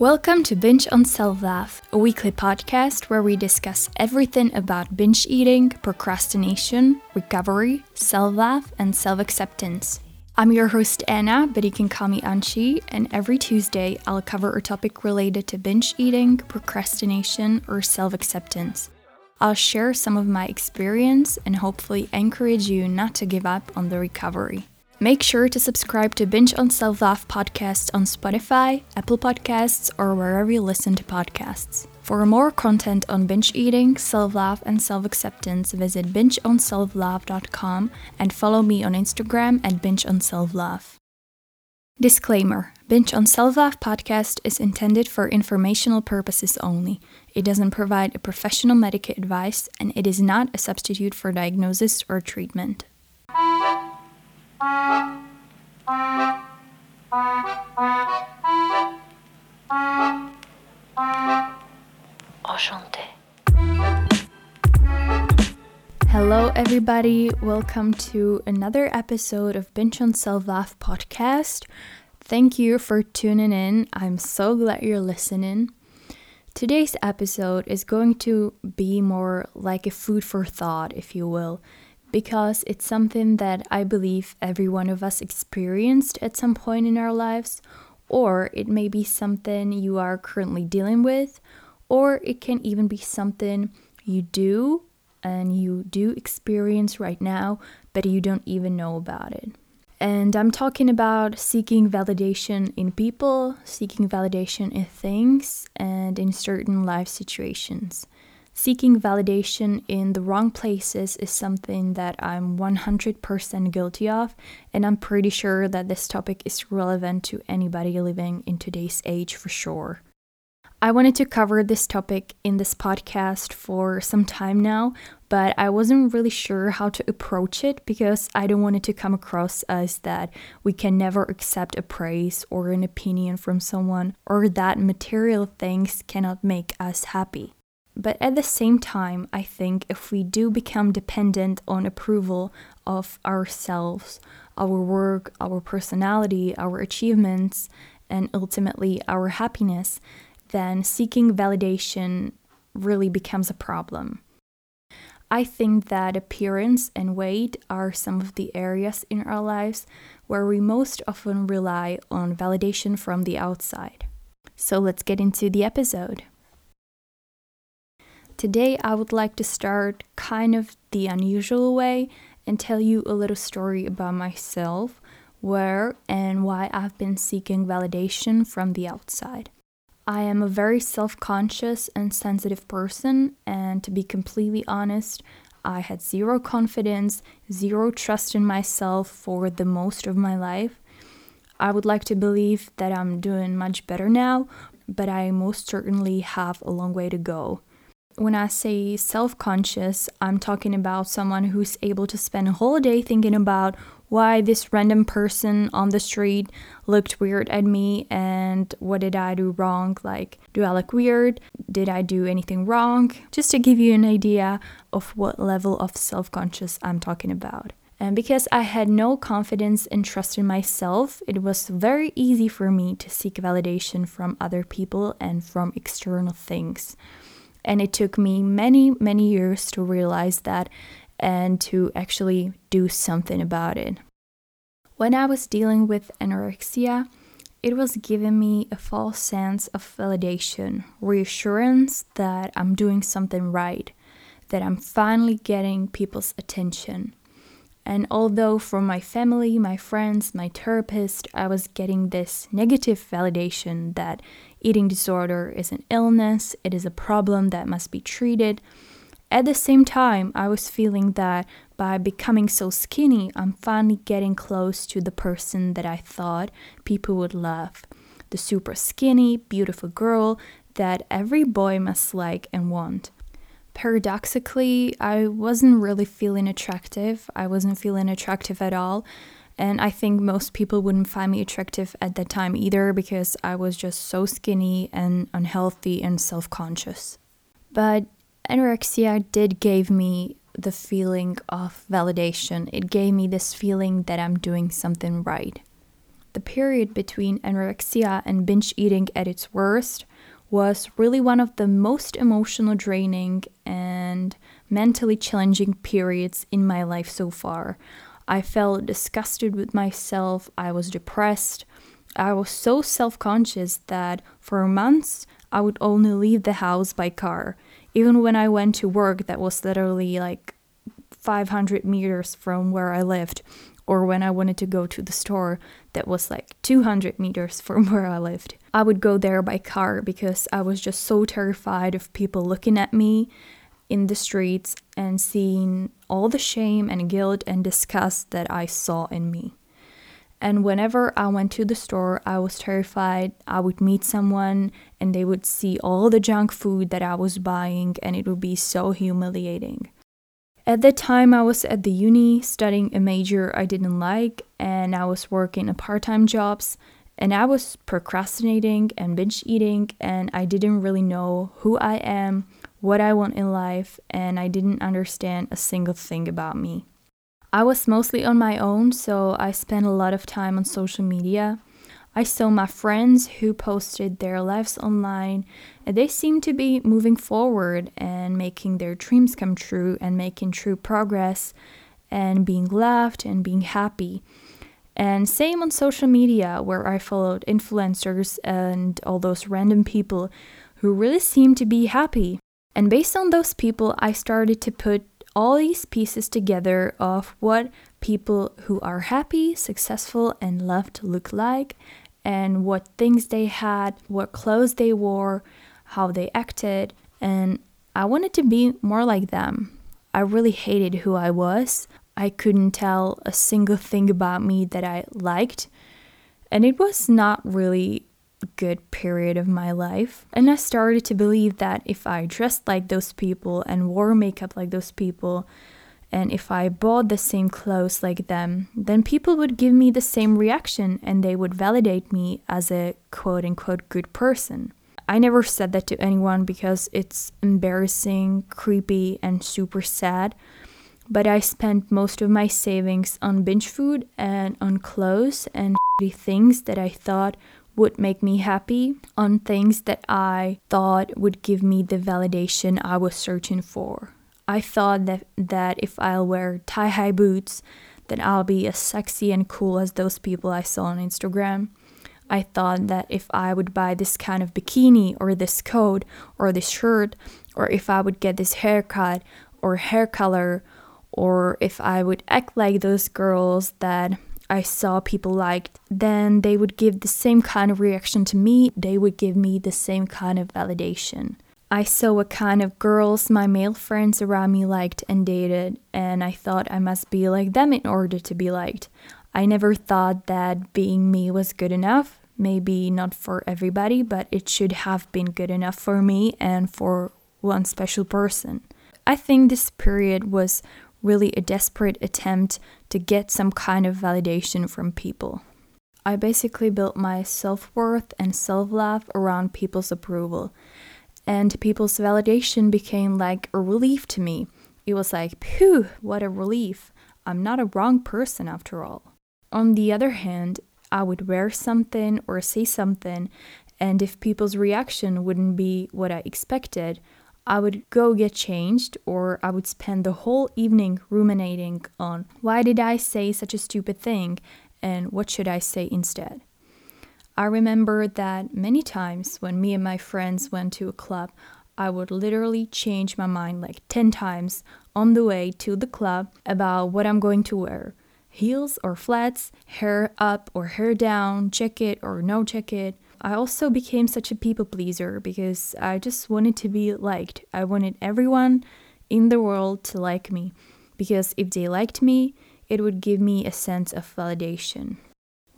Welcome to Binge on Self Love, a weekly podcast where we discuss everything about binge eating, procrastination, recovery, self love, and self acceptance. I'm your host Anna, but you can call me Anchi, and every Tuesday I'll cover a topic related to binge eating, procrastination, or self acceptance. I'll share some of my experience and hopefully encourage you not to give up on the recovery. Make sure to subscribe to Binge on Self Love podcast on Spotify, Apple Podcasts, or wherever you listen to podcasts. For more content on binge eating, self love, and self acceptance, visit bingeonselflove.com and follow me on Instagram at binge on self love. Disclaimer Binge on Self Love podcast is intended for informational purposes only. It doesn't provide a professional medical advice and it is not a substitute for diagnosis or treatment. Hello, everybody. Welcome to another episode of Binge on Self Love podcast. Thank you for tuning in. I'm so glad you're listening. Today's episode is going to be more like a food for thought, if you will because it's something that I believe every one of us experienced at some point in our lives, or it may be something you are currently dealing with, or it can even be something you do and you do experience right now, but you don't even know about it. And I'm talking about seeking validation in people, seeking validation in things, and in certain life situations. Seeking validation in the wrong places is something that I'm 100% guilty of, and I'm pretty sure that this topic is relevant to anybody living in today's age for sure. I wanted to cover this topic in this podcast for some time now, but I wasn't really sure how to approach it because I don't want it to come across as that we can never accept a praise or an opinion from someone or that material things cannot make us happy. But at the same time, I think if we do become dependent on approval of ourselves, our work, our personality, our achievements, and ultimately our happiness, then seeking validation really becomes a problem. I think that appearance and weight are some of the areas in our lives where we most often rely on validation from the outside. So let's get into the episode. Today, I would like to start kind of the unusual way and tell you a little story about myself, where and why I've been seeking validation from the outside. I am a very self conscious and sensitive person, and to be completely honest, I had zero confidence, zero trust in myself for the most of my life. I would like to believe that I'm doing much better now, but I most certainly have a long way to go when I say self conscious, I'm talking about someone who's able to spend a whole day thinking about why this random person on the street looked weird at me and what did I do wrong? Like, do I look weird? Did I do anything wrong? Just to give you an idea of what level of self conscious I'm talking about. And because I had no confidence and trust in myself, it was very easy for me to seek validation from other people and from external things. And it took me many, many years to realize that and to actually do something about it. When I was dealing with anorexia, it was giving me a false sense of validation, reassurance that I'm doing something right, that I'm finally getting people's attention. And although from my family, my friends, my therapist, I was getting this negative validation that eating disorder is an illness, it is a problem that must be treated, at the same time, I was feeling that by becoming so skinny, I'm finally getting close to the person that I thought people would love. The super skinny, beautiful girl that every boy must like and want paradoxically, I wasn't really feeling attractive. I wasn't feeling attractive at all. And I think most people wouldn't find me attractive at that time either because I was just so skinny and unhealthy and self conscious. But anorexia did give me the feeling of validation. It gave me this feeling that I'm doing something right. The period between anorexia and binge eating at its worst was really one of the most emotional draining and mentally challenging periods in my life so far. I felt disgusted with myself, I was depressed. I was so self conscious that for months I would only leave the house by car. Even when I went to work, that was literally like 500 meters from where I lived, or when I wanted to go to the store, that was like 200 meters from where I lived. I would go there by car because I was just so terrified of people looking at me in the streets and seeing all the shame and guilt and disgust that I saw in me. And whenever I went to the store, I was terrified I would meet someone and they would see all the junk food that I was buying and it would be so humiliating. At that time, I was at the uni studying a major I didn't like, and I was working a part time jobs, and I was procrastinating and binge eating, and I didn't really know who I am, what I want in life, and I didn't understand a single thing about me. I was mostly on my own, so I spent a lot of time on social media. I saw my friends who posted their lives online, and they seemed to be moving forward and making their dreams come true and making true progress and being loved and being happy. And same on social media, where I followed influencers and all those random people who really seemed to be happy. And based on those people, I started to put all these pieces together of what people who are happy, successful, and loved look like, and what things they had, what clothes they wore, how they acted, and I wanted to be more like them. I really hated who I was. I couldn't tell a single thing about me that I liked, and it was not really good period of my life. And I started to believe that if I dressed like those people and wore makeup like those people, and if I bought the same clothes like them, then people would give me the same reaction and they would validate me as a quote unquote good person. I never said that to anyone because it's embarrassing, creepy, and super sad. But I spent most of my savings on binge food and on clothes and things that I thought would make me happy, on things that I thought would give me the validation I was searching for. I thought that, that if I'll wear tie high boots, then I'll be as sexy and cool as those people I saw on Instagram. I thought that if I would buy this kind of bikini or this coat or this shirt, or if I would get this haircut or hair color, or if I would act like those girls that I saw people liked, then they would give the same kind of reaction to me. They would give me the same kind of validation. I saw what kind of girls my male friends around me liked and dated, and I thought I must be like them in order to be liked. I never thought that being me was good enough. Maybe not for everybody, but it should have been good enough for me and for one special person. I think this period was really a desperate attempt to get some kind of validation from people. I basically built my self worth and self love around people's approval, and people's validation became like a relief to me. It was like, phew, what a relief. I'm not a wrong person after all. On the other hand, I would wear something or say something, and if people's reaction wouldn't be what I expected, I would go get changed or I would spend the whole evening ruminating on why did I say such a stupid thing and what should I say instead. I remember that many times when me and my friends went to a club, I would literally change my mind like 10 times on the way to the club about what I'm going to wear heels or flats, hair up or hair down, jacket or no jacket. I also became such a people pleaser because I just wanted to be liked. I wanted everyone in the world to like me because if they liked me, it would give me a sense of validation.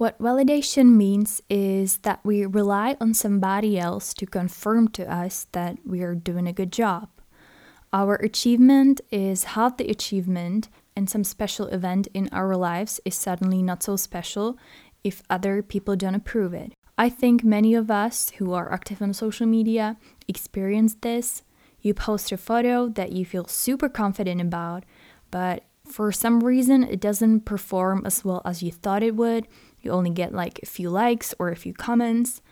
What validation means is that we rely on somebody else to confirm to us that we are doing a good job. Our achievement is half the achievement, and some special event in our lives is suddenly not so special if other people don't approve it. I think many of us who are active on social media experience this. You post a photo that you feel super confident about, but for some reason it doesn't perform as well as you thought it would, You only get like a few likes or a few comments.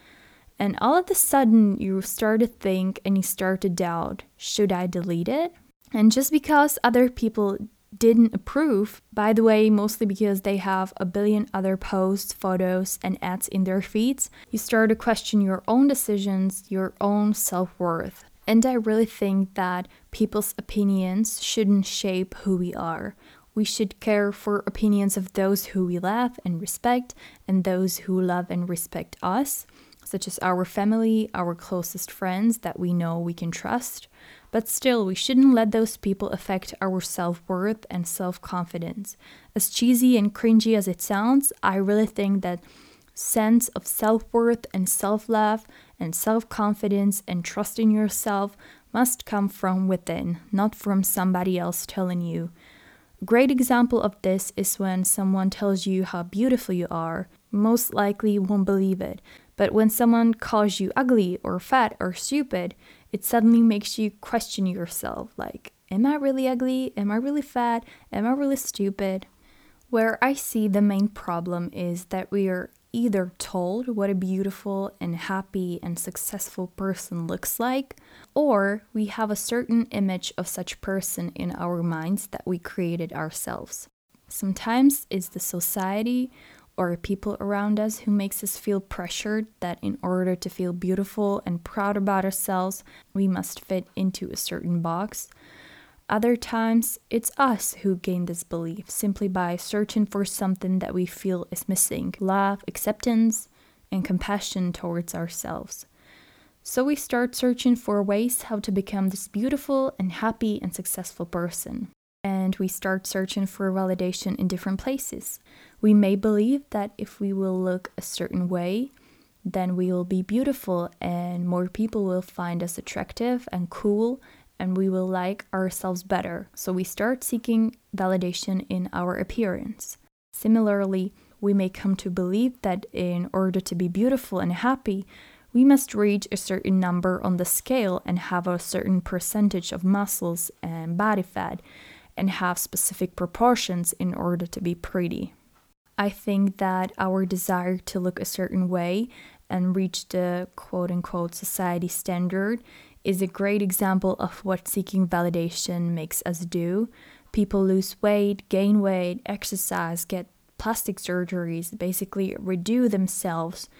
And all of a sudden, you start to think and you start to doubt should I delete it? And just because other people didn't approve, by the way, mostly because they have a billion other posts, photos, and ads in their feeds, you start to question your own decisions, your own self worth. And I really think that people's opinions shouldn't shape who we are. We should care for opinions of those who we love and respect, and those who love and respect us, such as our family, our closest friends that we know we can trust. But still, we shouldn't let those people affect our self worth and self confidence. As cheesy and cringy as it sounds, I really think that sense of self worth and self love and self confidence and trust in yourself must come from within, not from somebody else telling you. Great example of this is when someone tells you how beautiful you are. Most likely you won't believe it. But when someone calls you ugly or fat or stupid, it suddenly makes you question yourself like, am I really ugly? Am I really fat? Am I really stupid? Where I see the main problem is that we are either told what a beautiful and happy and successful person looks like, or we have a certain image of such person in our minds that we created ourselves. Sometimes it's the society or people around us who makes us feel pressured that in order to feel beautiful and proud about ourselves, we must fit into a certain box. Other times, it's us who gain this belief simply by searching for something that we feel is missing love, acceptance, and compassion towards ourselves. So we start searching for ways how to become this beautiful and happy and successful person and we start searching for validation in different places. We may believe that if we will look a certain way, then we will be beautiful and more people will find us attractive and cool and we will like ourselves better. So we start seeking validation in our appearance. Similarly, we may come to believe that in order to be beautiful and happy, we must reach a certain number on the scale and have a certain percentage of muscles and body fat and have specific proportions in order to be pretty. I think that our desire to look a certain way and reach the quote unquote society standard is a great example of what seeking validation makes us do. People lose weight, gain weight, exercise, get plastic surgeries, basically redo themselves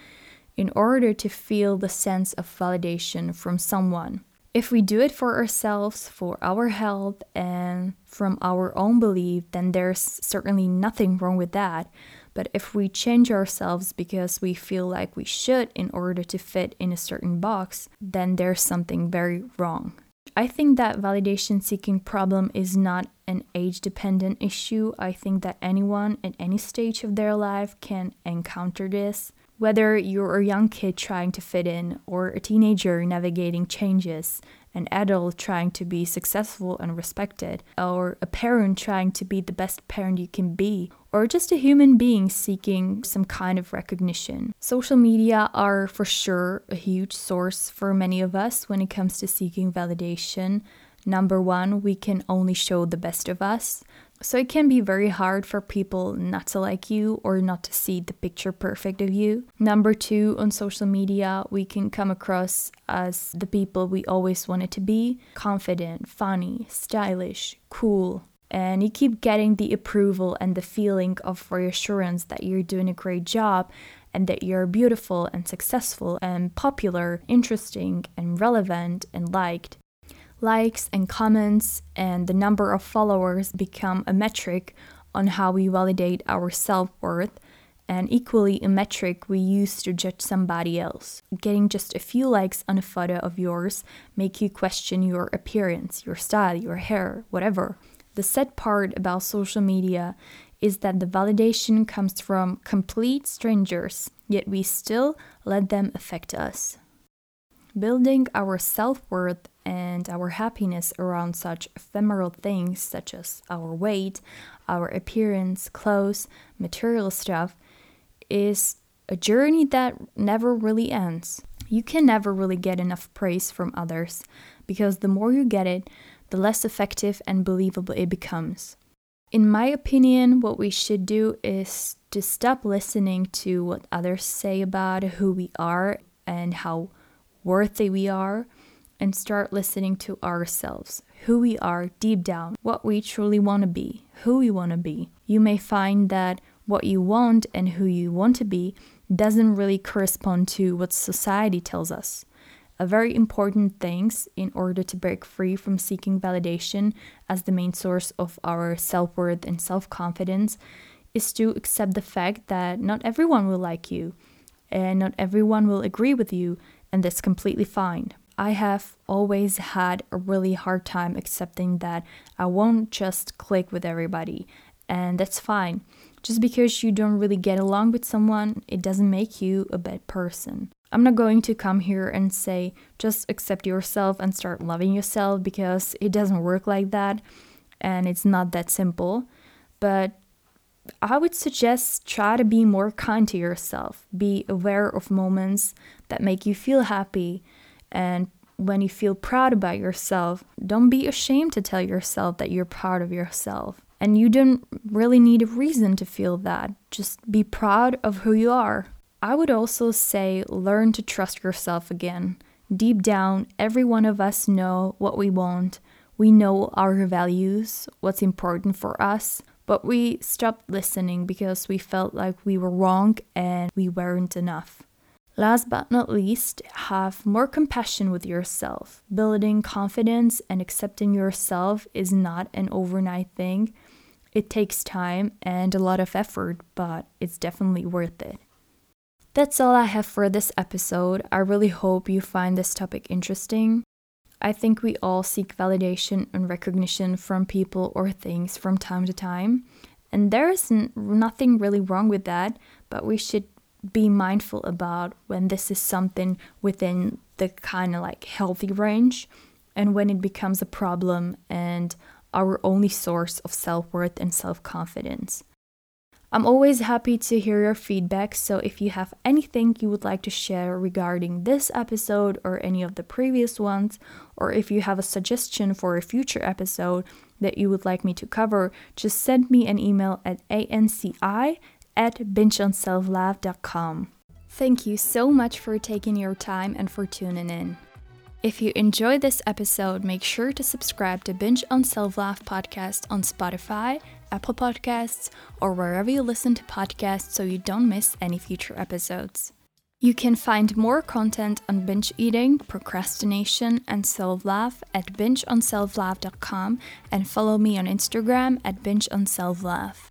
in order to feel the sense of validation from someone. If we do it for ourselves, for our health, and from our own belief, then there's certainly nothing wrong with that. But if we change ourselves because we feel like we should in order to fit in a certain box, then there's something very wrong. I think that validation seeking problem is not an age dependent issue. I think that anyone at any stage of their life can encounter this. Whether you're a young kid trying to fit in, or a teenager navigating changes, an adult trying to be successful and respected, or a parent trying to be the best parent you can be, or just a human being seeking some kind of recognition. Social media are for sure a huge source for many of us when it comes to seeking validation. Number one, we can only show the best of us. So it can be very hard for people not to like you or not to see the picture perfect of you. Number two, on social media, we can come across as the people we always wanted to be confident, funny, stylish, cool. And you keep getting the approval and the feeling of reassurance that you're doing a great job and that you're beautiful and successful and popular, interesting and relevant and liked likes and comments and the number of followers become a metric on how we validate our self worth, and equally a metric we use to judge somebody else. Getting just a few likes on a photo of yours make you question your appearance, your style, your hair, whatever. The sad part about social media is that the validation comes from complete strangers, yet we still let them affect us. Building our self worth and our happiness around such ephemeral things such as our weight, our appearance, clothes, material stuff is a journey that never really ends. You can never really get enough praise from others because the more you get it, the less effective and believable it becomes. In my opinion, what we should do is to stop listening to what others say about who we are and how worthy we are and start listening to ourselves, who we are deep down, what we truly want to be, who we want to be. You may find that what you want and who you want to be doesn't really correspond to what society tells us. A very important thing in order to break free from seeking validation as the main source of our self worth and self confidence is to accept the fact that not everyone will like you and not everyone will agree with you, and that's completely fine. I have always had a really hard time accepting that I won't just click with everybody, and that's fine. Just because you don't really get along with someone, it doesn't make you a bad person. I'm not going to come here and say just accept yourself and start loving yourself because it doesn't work like that and it's not that simple. But I would suggest try to be more kind to yourself. Be aware of moments that make you feel happy and when you feel proud about yourself, don't be ashamed to tell yourself that you're proud of yourself. And you don't really need a reason to feel that. Just be proud of who you are. I would also say learn to trust yourself again. Deep down, every one of us know what we want. We know our values, what's important for us, but we stopped listening because we felt like we were wrong and we weren't enough. Last but not least, have more compassion with yourself. Building confidence and accepting yourself is not an overnight thing. It takes time and a lot of effort, but it's definitely worth it. That's all I have for this episode. I really hope you find this topic interesting. I think we all seek validation and recognition from people or things from time to time, and there is n- nothing really wrong with that, but we should be mindful about when this is something within the kind of like healthy range and when it becomes a problem and our only source of self worth and self confidence. I'm always happy to hear your feedback, so if you have anything you would like to share regarding this episode or any of the previous ones, or if you have a suggestion for a future episode that you would like me to cover, just send me an email at anci at bingeonselflove.com. Thank you so much for taking your time and for tuning in. If you enjoyed this episode, make sure to subscribe to Binge on Self Love podcast on Spotify, Apple Podcasts, or wherever you listen to podcasts so you don't miss any future episodes. You can find more content on binge eating, procrastination, and self love at bingeonselflove.com and follow me on Instagram at bingeonselflove.